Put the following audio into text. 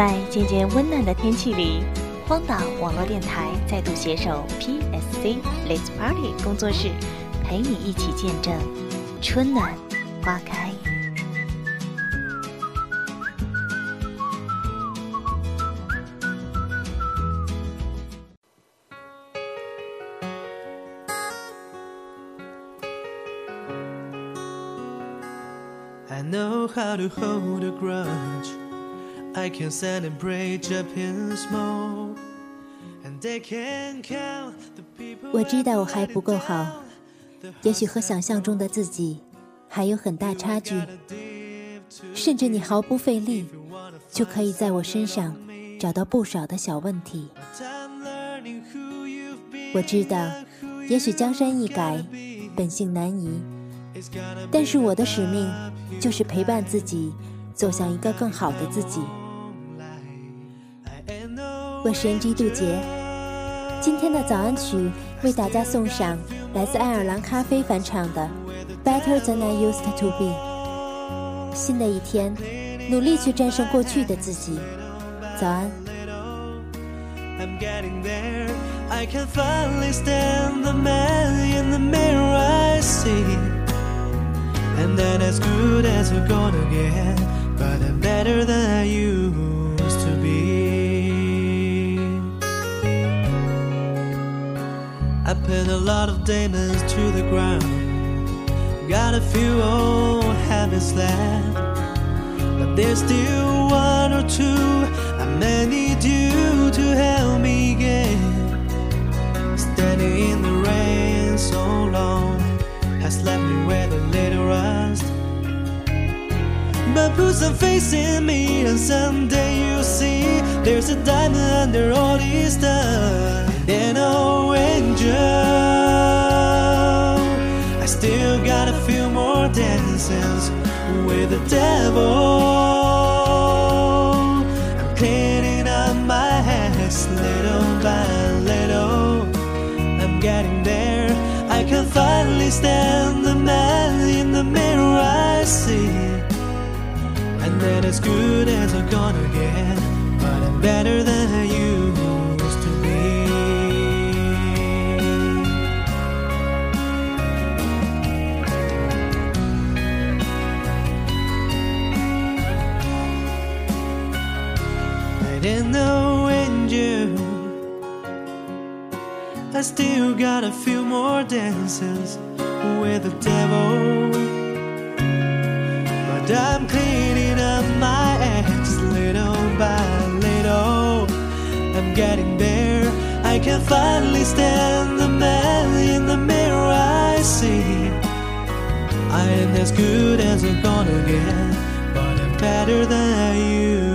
在渐渐温暖的天气里，荒岛网络电台再度携手 PSC Let's Party 工作室，陪你一起见证春暖花开。I know how to hold a grudge. I can celebrate Japan smoke. And they can count the people. 我知道我还不够好，也许和想象中的自己还有很大差距，甚至你毫不费力就可以在我身上找到不少的小问题。我知道，也许江山易改，本性难移，It's gonna 但是我的使命就是陪伴自己，走向一个更好的自己。我是 NG 杜杰，今天的早安曲为大家送上来自爱尔兰咖啡翻唱的《Better Than I Used to Be》。新的一天，努力去战胜过去的自己。早安。I'm getting there. I can finally stand the man in the mirror I see. And then as good as we're gonna get, but I'm better than I I put a lot of demons to the ground. Got a few old habits left. But there's still one or two I may need you to help me get. Standing in the rain so long has left me with a little rust. But put some faith in me, and someday you'll see there's a diamond under all this dust. And oh, dances with the devil. I'm cleaning up my hands little by little. I'm getting there. I can finally stand the man in the mirror I see. And that as good as I'm gonna get. But I'm better than I I didn't know angel. I still got a few more dances with the devil. But I'm cleaning up my acts little by little. I'm getting there. I can finally stand the man in the mirror I see. I ain't as good as I'm gonna get, but I'm better than I.